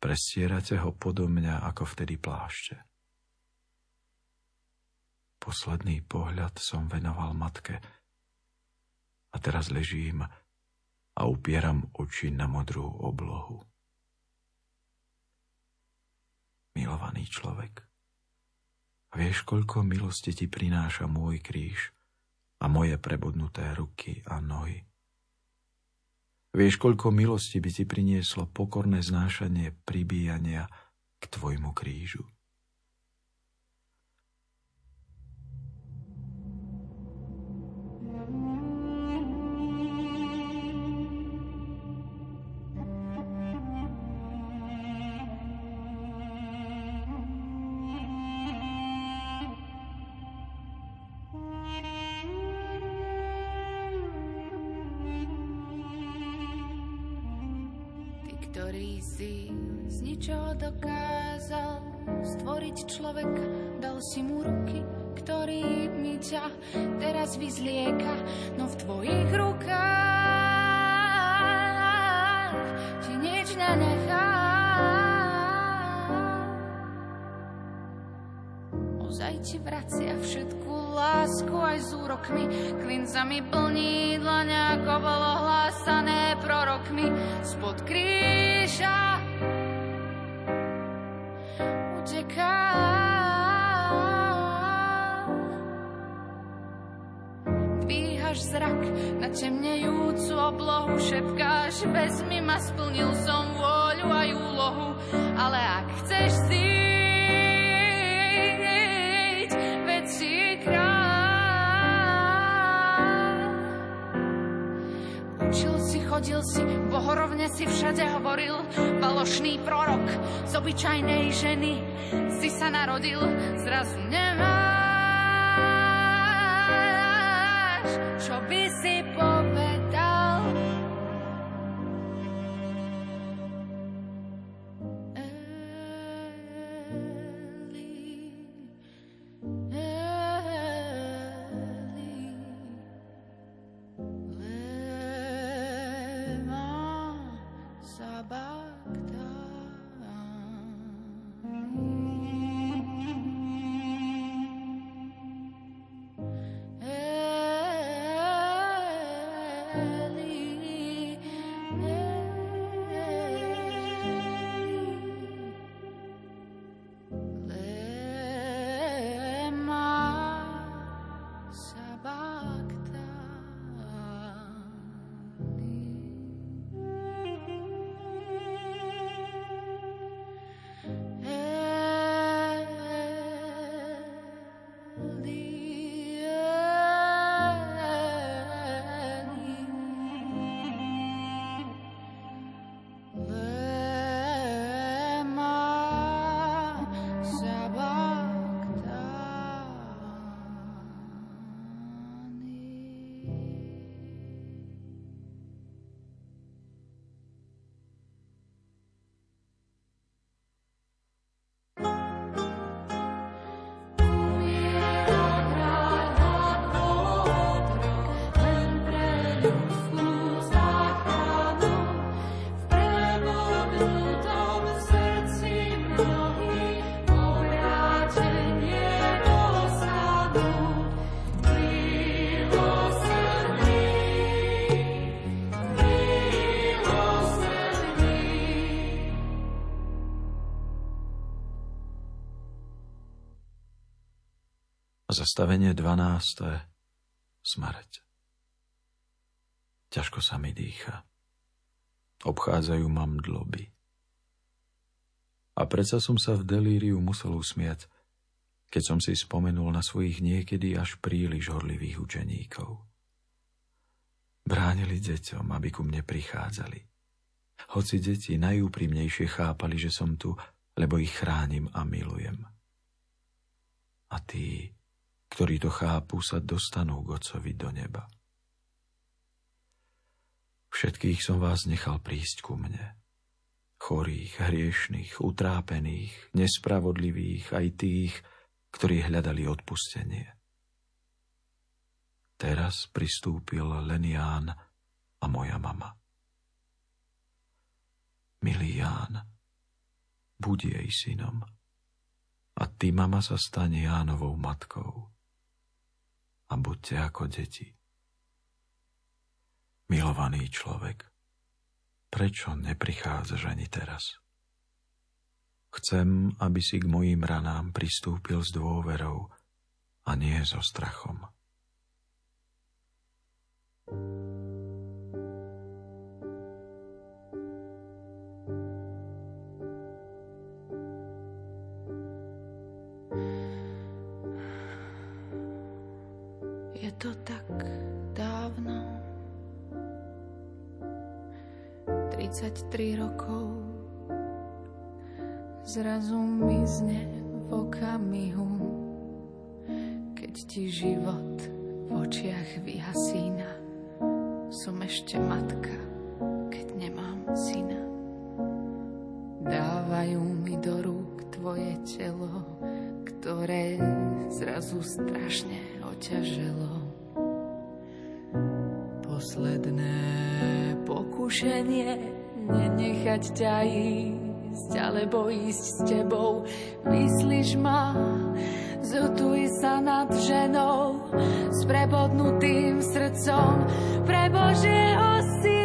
[SPEAKER 3] Prestierate ho podo mňa ako vtedy plášte. Posledný pohľad som venoval matke a teraz ležím a upieram oči na modrú oblohu. Milovaný človek, vieš, koľko milosti ti prináša môj kríž a moje prebodnuté ruky a nohy.
[SPEAKER 2] Vieš, koľko milosti by ti prinieslo pokorné znášanie pribíjania k tvojmu krížu.
[SPEAKER 3] Vyzlieka, no v tvojich rukách ti nič nenechá. Ozaj ti vracia všetku lásku aj s úrokmi, klincami plní dlaňa, ako bolo hlásané prorokmi spod kríža. Temnejúcu oblohu, šepkáš, vezmi ma, splnil som vôľu aj úlohu, ale ak chceš zíť, veď si kráľ. Učil si, chodil si, bohorovne si všade hovoril, falošný prorok z obyčajnej ženy si sa narodil, zrazu nemá Zastavenie 12. Smrť. Ťažko sa mi dýcha. Obchádzajú ma mdloby. A predsa som sa v delíriu musel usmiať, keď som si spomenul na svojich niekedy až príliš horlivých učeníkov. Bránili deťom, aby ku mne prichádzali. Hoci deti najúprimnejšie chápali, že som tu, lebo ich chránim a milujem. A tí, ktorí to chápu, sa dostanú k Otcovi do neba. Všetkých som vás nechal prísť ku mne. Chorých, hriešných, utrápených, nespravodlivých, aj tých, ktorí hľadali odpustenie. Teraz pristúpil len Ján a moja mama. Milý Ján, buď jej synom a ty, mama, sa stane Jánovou matkou a buďte ako deti. Milovaný človek, prečo neprichádzaš ani teraz? Chcem, aby si k mojim ranám pristúpil s dôverou a nie so strachom. To tak dávno. 33 rokov zrazu mizne v okamihu, keď ti život v očiach vyhasína. Som ešte matka, keď nemám syna. Dávajú mi do rúk tvoje telo, ktoré zrazu strašne oťaželo. Posledné pokušenie nenechať ťa ísť, alebo ísť s tebou. Myslíš ma, zotuj sa nad ženou s prebodnutým srdcom pre Božieho syna.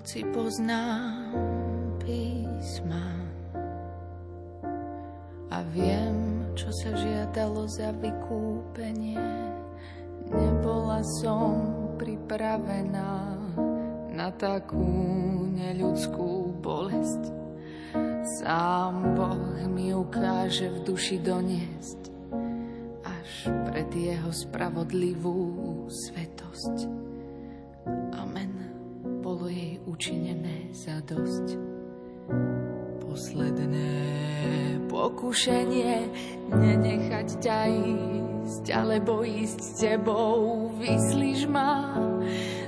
[SPEAKER 3] Hoci poznám písma a viem, čo sa žiadalo za vykúpenie. Nebola som pripravená na takú neľudskú bolesť. Sám Boh mi ukáže v duši doniesť až pred jeho spravodlivú svetosť pokušenie nenechať ťa ísť, alebo ísť s tebou. Vyslíš ma,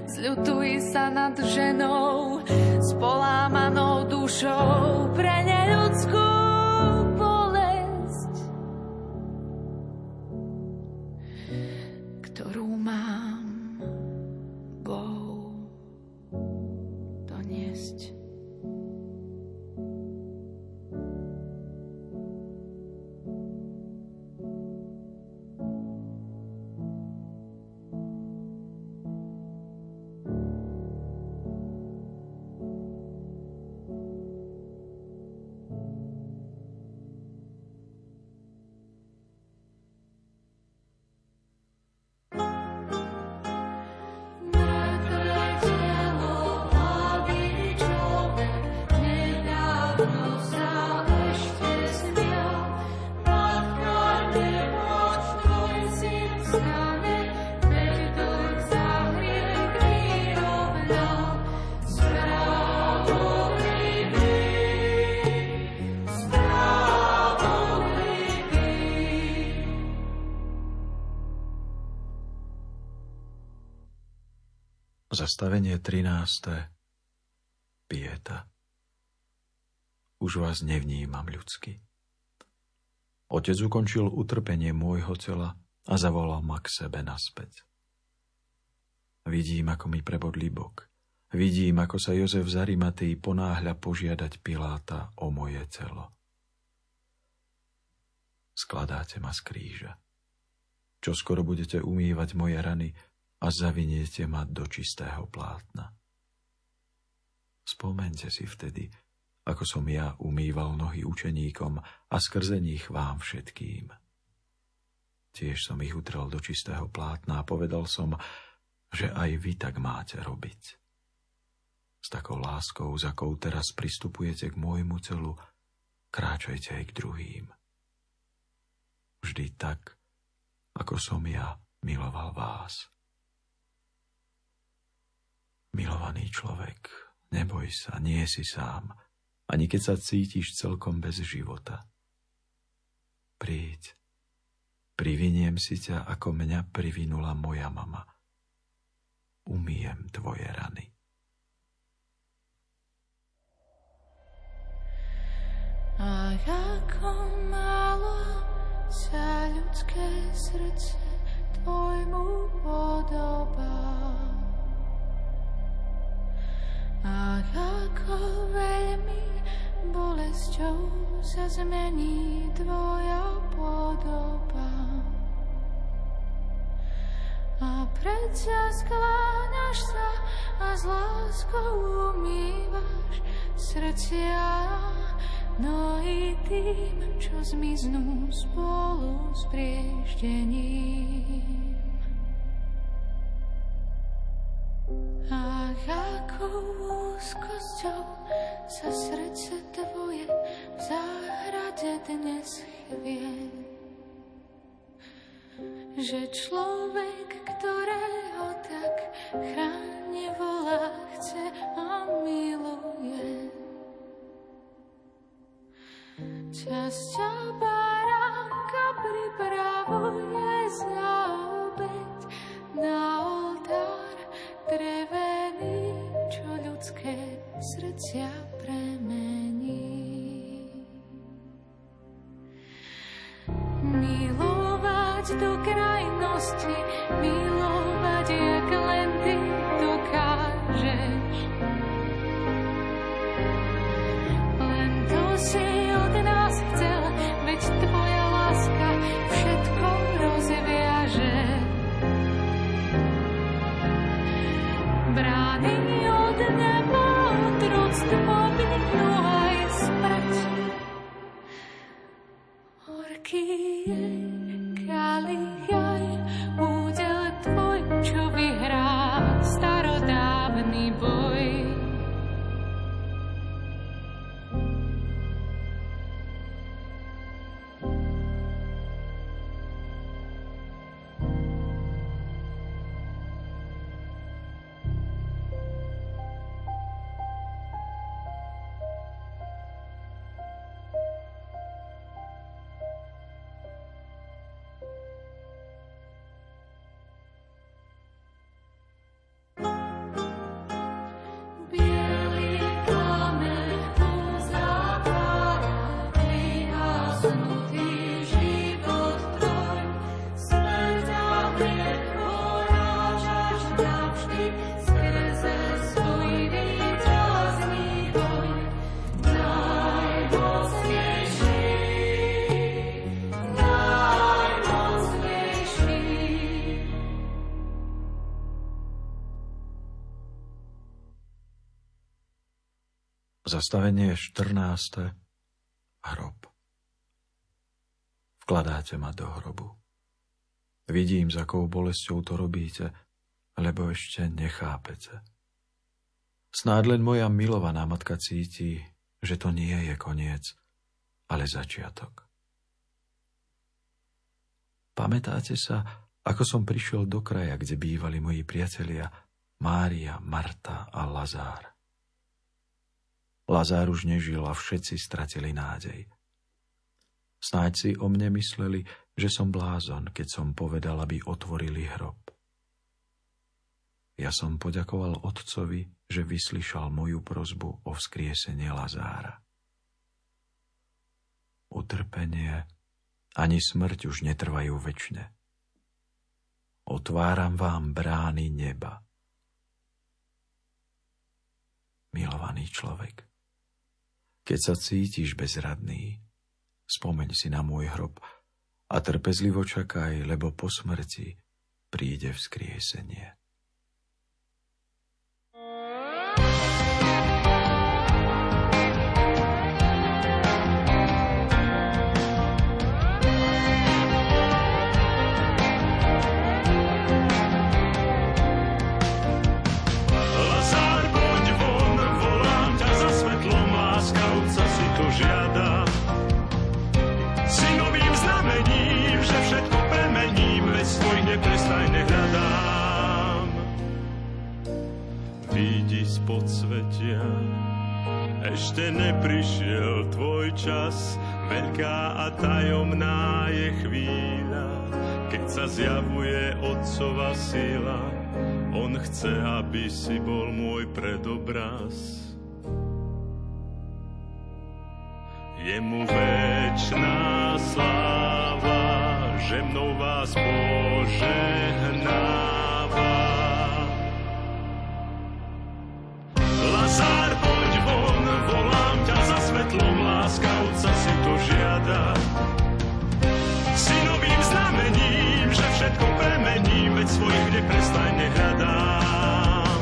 [SPEAKER 3] zľutuj sa nad ženou, s polámanou dušou
[SPEAKER 2] Zastavenie 13. Pieta. Už vás nevnímam ľudsky. Otec ukončil utrpenie môjho tela a zavolal ma k sebe naspäť. Vidím, ako mi prebodli bok. Vidím, ako sa Jozef Zarimatý ponáhľa požiadať Piláta o moje telo. Skladáte ma z kríža. Čo skoro budete umývať moje rany a zaviniete ma do čistého plátna. Spomente si vtedy, ako som ja umýval nohy učeníkom a skrze nich vám všetkým. Tiež som ich utrel do čistého plátna a povedal som, že aj vy tak máte robiť. S takou láskou, za akou teraz pristupujete k môjmu telu, kráčajte aj k druhým. Vždy tak, ako som ja miloval vás. Milovaný človek, neboj sa, nie si sám, ani keď sa cítiš celkom bez života. Príď, priviniem si ťa, ako mňa privinula moja mama. Umiem tvoje rany.
[SPEAKER 3] A ako málo sa ľudské srdce tvojmu podobá. Ach, ako veľmi bolesťou sa zmení tvoja podoba. A predsa skláňaš sa a s láskou umývaš srdcia no i tým, čo zmiznú spolu s prieždením. Ach, ako úzkosťou sa srdce tvoje v záhrade dnes chvie. Že človek, ktorého tak chráne volá, chce a miluje. Časťa baránka pripravuje za obeď na oltár drevený, čo ľudské premení. Milovať do krajnosti, milovať, jak dokážeš. Údel tvoj, čo vyhrá starodávny
[SPEAKER 2] Zastavenie 14. Hrob. Vkladáte ma do hrobu. Vidím, s akou bolesťou to robíte, lebo ešte nechápete. Snáď len moja milovaná matka cíti, že to nie je koniec, ale začiatok. Pamätáte sa, ako som prišiel do kraja, kde bývali moji priatelia Mária, Marta a Lazár. Lazár už nežil a všetci stratili nádej. Snáď si o mne mysleli, že som blázon, keď som povedal, aby otvorili hrob. Ja som poďakoval otcovi, že vyslyšal moju prozbu o vzkriesenie Lazára. Utrpenie ani smrť už netrvajú väčšine. Otváram vám brány neba. Milovaný človek, keď sa cítiš bezradný, spomeň si na môj hrob a trpezlivo čakaj, lebo po smrti príde vzkriesenie.
[SPEAKER 4] Vidí spod svetia, ešte neprišiel tvoj čas, veľká a tajomná je chvíľa, keď sa zjavuje otcova sila. On chce, aby si bol môj predobraz. Jemu večná sláva, že mnou vás požehnáva. Neprestajne hľadám.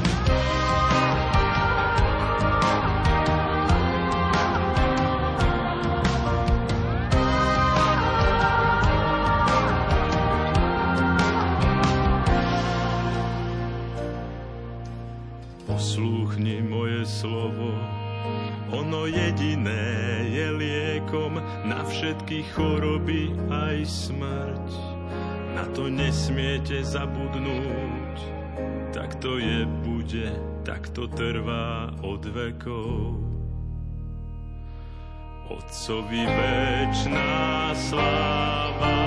[SPEAKER 4] Poslúchni moje slovo, ono jediné je liekom na všetky choroby aj smrť. To nesmiete zabudnúť, tak to je, bude, tak to trvá od vekov. Otcovi večná sláva,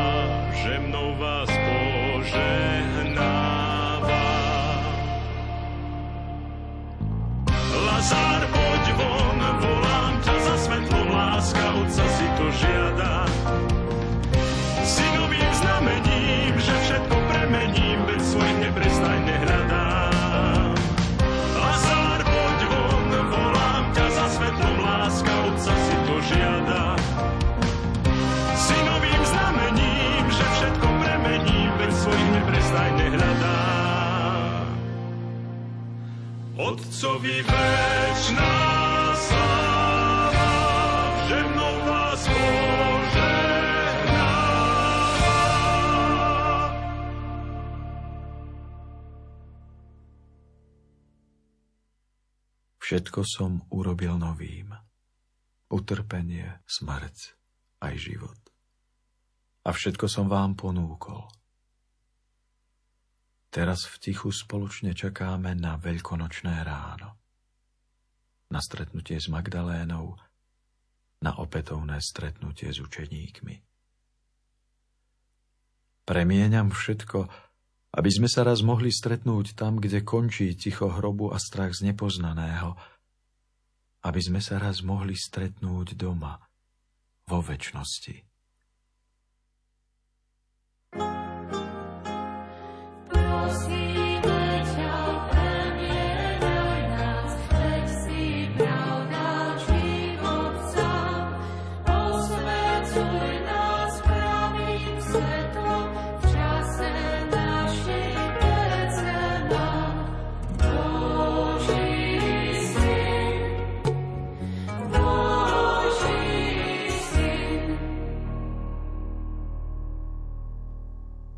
[SPEAKER 4] že mnou vás požehnáva. Otcovi večná sláva, že mnou vás požehnáva.
[SPEAKER 2] Všetko som urobil novým. Utrpenie, smrť, aj život. A všetko som vám ponúkol. Teraz v tichu spoločne čakáme na veľkonočné ráno. Na stretnutie s Magdalénou, na opätovné stretnutie s učeníkmi. Premieňam všetko, aby sme sa raz mohli stretnúť tam, kde končí ticho hrobu a strach z nepoznaného, aby sme sa raz mohli stretnúť doma, vo väčšnosti.
[SPEAKER 5] see.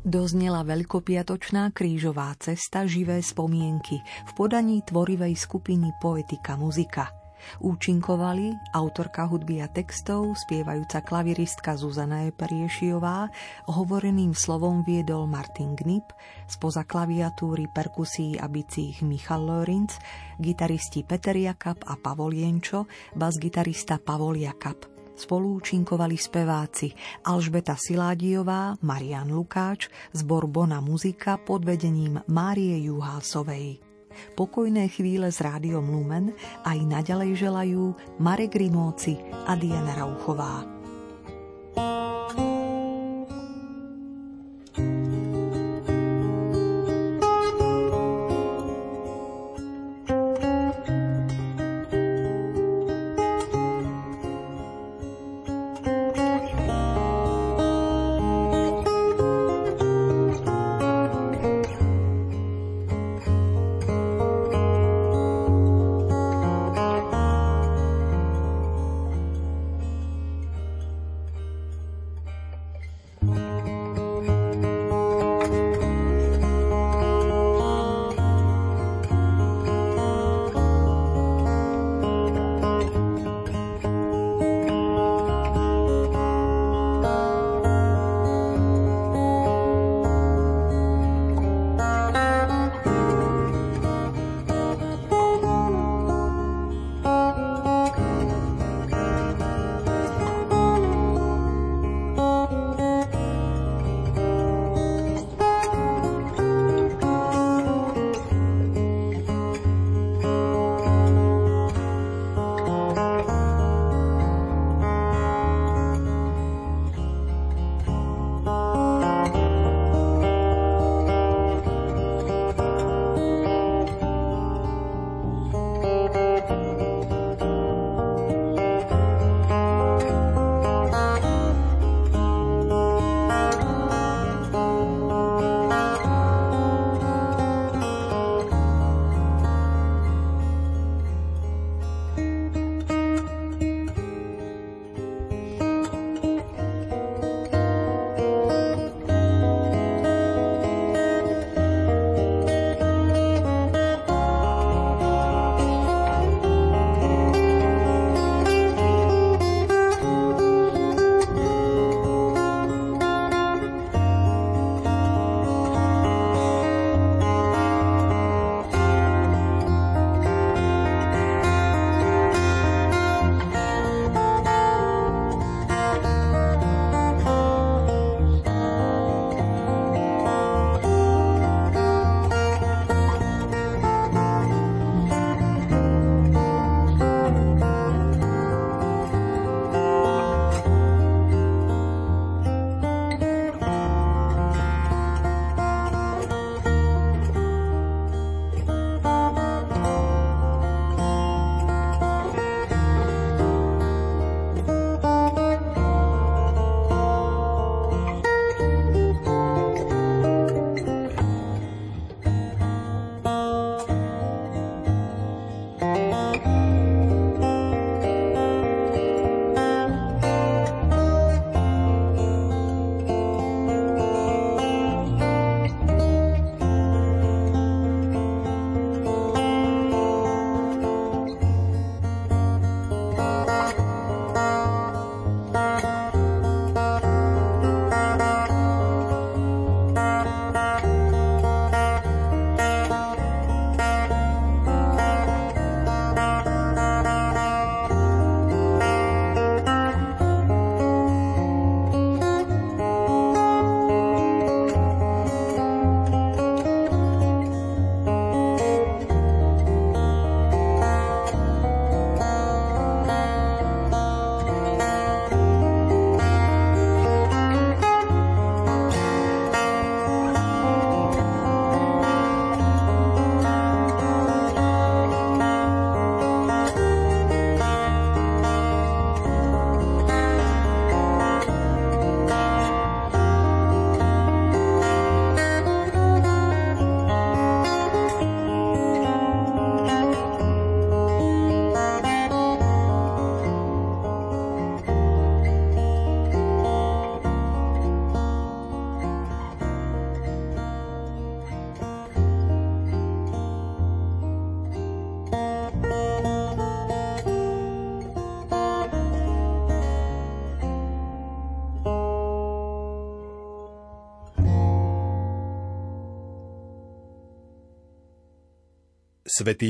[SPEAKER 1] Doznela veľkopiatočná krížová cesta živé spomienky v podaní tvorivej skupiny Poetika muzika. Účinkovali autorka hudby a textov, spievajúca klaviristka Zuzana Eperiešiová, hovoreným slovom viedol Martin Gnip, spoza klaviatúry, perkusí a bicích Michal Lorinc, gitaristi Peter Jakab a Pavol Jenčo, bas-gitarista Pavol Jakab. Spolu účinkovali speváci Alžbeta Siládiová, Marian Lukáč, zbor Bona Muzika pod vedením Márie Juhásovej. Pokojné chvíle s rádiom Lumen aj naďalej želajú Marek Rimóci a Diana Rauchová.
[SPEAKER 6] svätý